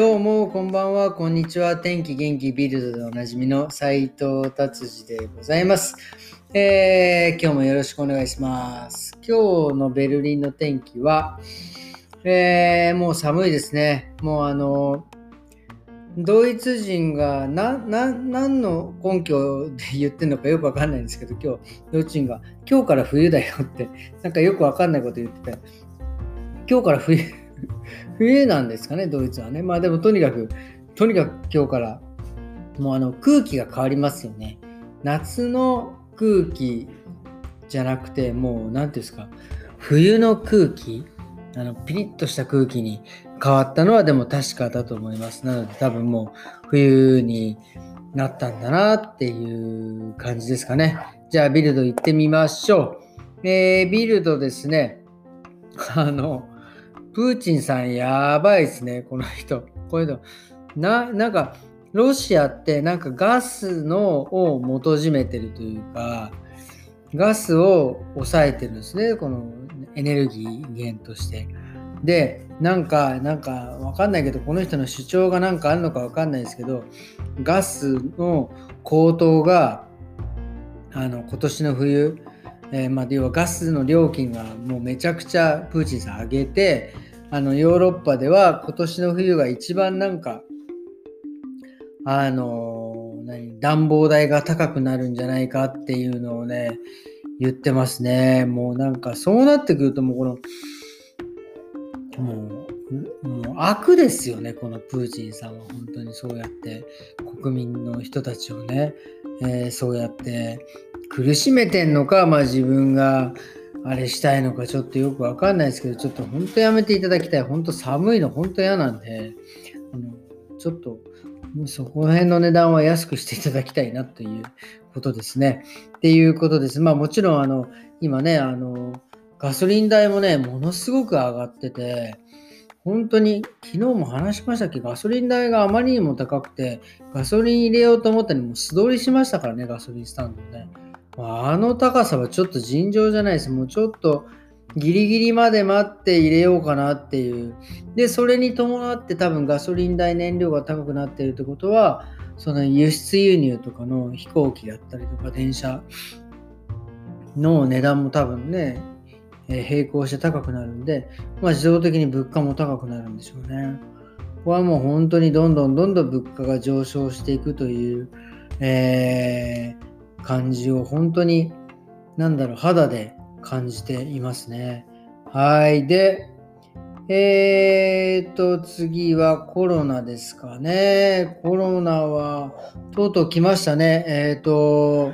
どうも、こんばんは、こんにちは。天気元気ビルドでおなじみの斉藤達治でございます、えー、今日もよろしくお願いします。今日のベルリンの天気は、えー、もう寒いですね。もうあの、ドイツ人がな、な、何の根拠で言ってるのかよくわかんないんですけど、今日、ドイツ人が、今日から冬だよって、なんかよくわかんないこと言ってて、今日から冬、冬なんですかね、ドイツはね。まあでもとにかく、とにかく今日からもうあの空気が変わりますよね。夏の空気じゃなくて、もう何て言うんですか、冬の空気、あのピリッとした空気に変わったのはでも確かだと思います。なので多分もう冬になったんだなっていう感じですかね。じゃあビルド行ってみましょう。えー、ビルドですね。あの、プーチンさんやばいですね、この人。こういうの。な、なんか、ロシアってなんかガスのを元締めてるというか、ガスを抑えてるんですね、このエネルギー源として。で、なんか、なんかわかんないけど、この人の主張がなんかあるのかわかんないですけど、ガスの高騰が、あの、今年の冬、えー、まあ、要はガスの料金がもうめちゃくちゃプーチンさん上げてあのヨーロッパでは今年の冬が一番なんかあの何暖房代が高くなるんじゃないかっていうのをね言ってますね。もうなんかそうなってくるともうこのもうもう悪ですよねこのプーチンさんは。本当にそうやって国民の人たちをね、えー、そうやって苦しめてんのか、まあ自分があれしたいのかちょっとよくわかんないですけど、ちょっと本当やめていただきたい。本当寒いの本当嫌なんで、あのちょっともうそこら辺の値段は安くしていただきたいなということですね。っていうことです。まあもちろんあの今ね、あのガソリン代もね、ものすごく上がってて、本当に昨日も話しましたっけ、ガソリン代があまりにも高くて、ガソリン入れようと思ったらもう素通りしましたからね、ガソリンスタンドね。あの高さはちょっと尋常じゃないです。もうちょっとギリギリまで待って入れようかなっていう。で、それに伴って多分ガソリン代燃料が高くなってるってことは、その輸出輸入とかの飛行機だったりとか電車の値段も多分ね、え並行して高くなるんで、まあ、自動的に物価も高くなるんでしょうね。ここはもう本当にどんどんどんどん物価が上昇していくという、えー感じを本当に、なんだろう、肌で感じていますね。はい。で、えーと、次はコロナですかね。コロナは、とうとう来ましたね。えーと、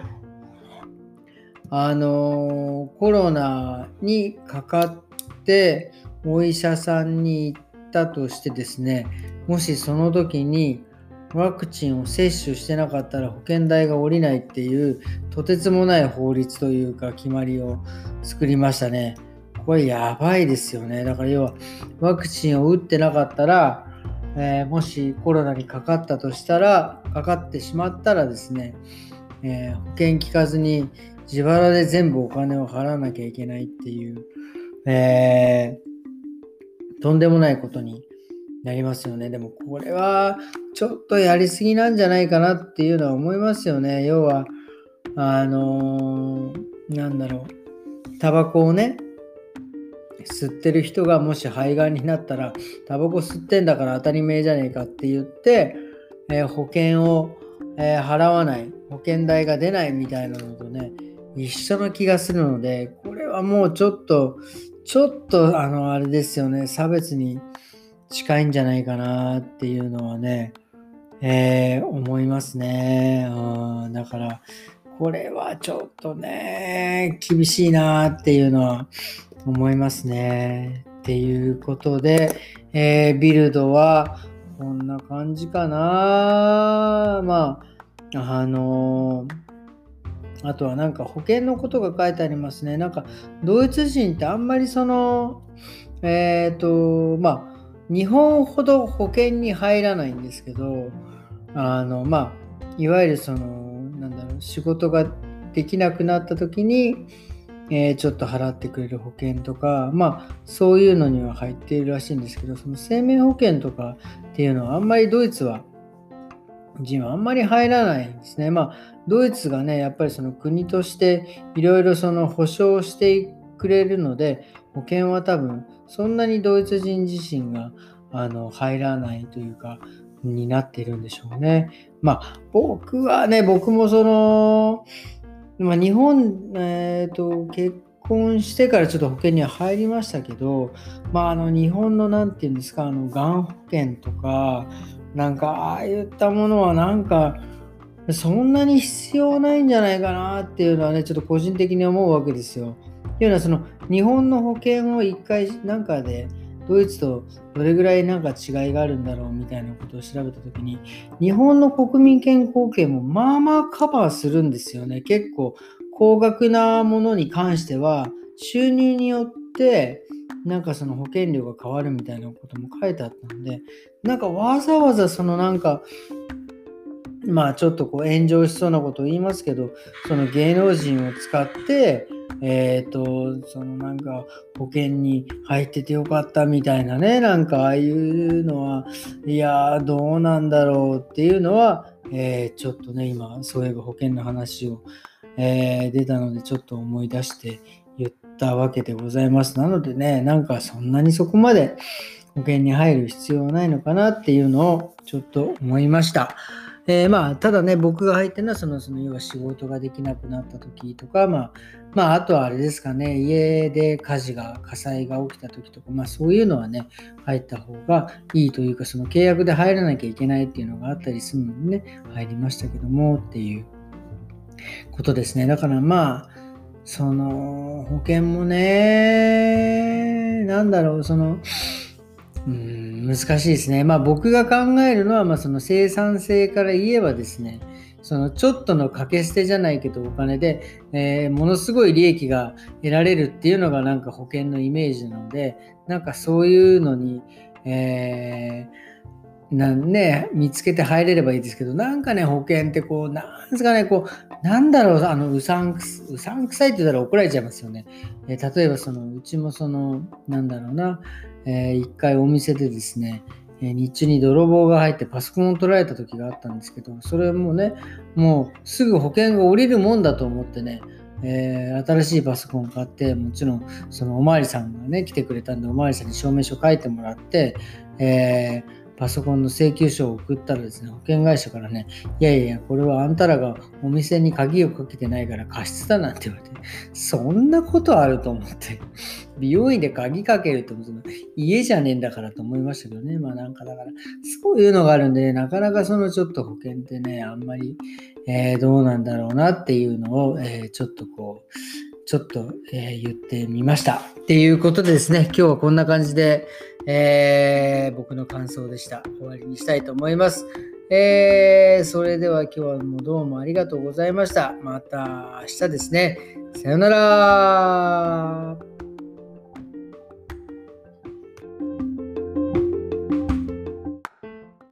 あの、コロナにかかって、お医者さんに行ったとしてですね、もしその時に、ワクチンを接種してなかったら保険代が下りないっていうとてつもない法律というか決まりを作りましたね。これやばいですよね。だから要はワクチンを打ってなかったら、えー、もしコロナにかかったとしたら、かかってしまったらですね、えー、保険効かずに自腹で全部お金を払わなきゃいけないっていう、えー、とんでもないことになりますよね。でもこれはちょっとやりすぎなんじゃないかなっていうのは思いますよね。要は、あのー、なんだろう、タバコをね、吸ってる人がもし肺がんになったら、タバコ吸ってんだから当たり前じゃねえかって言って、えー、保険を、えー、払わない、保険代が出ないみたいなのとね、一緒の気がするので、これはもうちょっと、ちょっと、あの、あれですよね、差別に近いんじゃないかなっていうのはね、えー、思いますね。うん、だから、これはちょっとね、厳しいなっていうのは思いますね。っていうことで、えー、ビルドはこんな感じかな。まあ、あのー、あとはなんか保険のことが書いてありますね。なんかドイツ人ってあんまりその、えっ、ー、と、まあ、日本ほど保険に入らないんですけど、あの、まあ、いわゆるその、なんだろう、仕事ができなくなった時に、えー、ちょっと払ってくれる保険とか、まあ、そういうのには入っているらしいんですけど、その生命保険とかっていうのはあんまりドイツは人はあんまり入らないんですね。まあ、ドイツがね、やっぱりその国としていろいろその保証してくれるので、保険は多分そんなにドイツ人自身があの入らないというか、になってるんでしょうね。まあ、僕はね、僕もその、まあ、日本、えーと、結婚してからちょっと保険には入りましたけど、まあ、あの日本の何て言うんですか、あのがん保険とか、なんかああいったものはなんか、そんなに必要ないんじゃないかなっていうのはね、ちょっと個人的に思うわけですよ。いうのは、その日本の保険を一回なんかで、ドイツとどれぐらいなんか違いがあるんだろうみたいなことを調べた時に日本の国民健康保険もまあまあカバーするんですよね。結構高額なものに関しては収入によってなんかその保険料が変わるみたいなことも書いてあったのでなんかわざわざそのなんかまあちょっとこう炎上しそうなことを言いますけどその芸能人を使ってえっ、ー、と、そのなんか保険に入っててよかったみたいなね、なんかああいうのは、いやどうなんだろうっていうのは、えー、ちょっとね、今、そういえば保険の話を、えー、出たので、ちょっと思い出して言ったわけでございます。なのでね、なんかそんなにそこまで保険に入る必要はないのかなっていうのをちょっと思いました。えー、まあ、ただね、僕が入ってるのは、その、その、要は仕事ができなくなった時とか、まあ、まあ、あとはあれですかね、家で火事が、火災が起きた時とか、まあ、そういうのはね、入った方がいいというか、その契約で入らなきゃいけないっていうのがあったりするのでね、入りましたけども、っていうことですね。だからまあ、その、保険もね、なんだろう、その、うん難しいですね。まあ僕が考えるのは、まあ、その生産性から言えばですね、そのちょっとの掛け捨てじゃないけどお金で、えー、ものすごい利益が得られるっていうのがなんか保険のイメージなので、なんかそういうのに、えー、なんね、見つけて入れればいいですけど、なんかね、保険ってこう、なんですかね、こう、なんだろう、あの、うさんくうさんくさいって言ったら怒られちゃいますよね。えー、例えば、その、うちもその、なんだろうな、えー、一回お店でですね、えー、日中に泥棒が入ってパソコンを取られた時があったんですけど、それもね、もうすぐ保険が下りるもんだと思ってね、えー、新しいパソコンを買って、もちろんそのおまわりさんがね、来てくれたんで、おまわりさんに証明書書いてもらって、えーパソコンの請求書を送ったらですね、保険会社からね、いやいや、これはあんたらがお店に鍵をかけてないから過失だなんて言われて、そんなことあると思って、美容院で鍵かけると、その家じゃねえんだからと思いましたけどね、まあなんかだから、そういうのがあるんで、なかなかそのちょっと保険ってね、あんまり、えー、どうなんだろうなっていうのを、えー、ちょっとこう、ちょっと、えー、言ってみました。っていうことでですね、今日はこんな感じで、えー、僕の感想でした。終わりにしたいと思います。えー、それでは今日はもうどうもありがとうございました。また明日ですね。さよなら。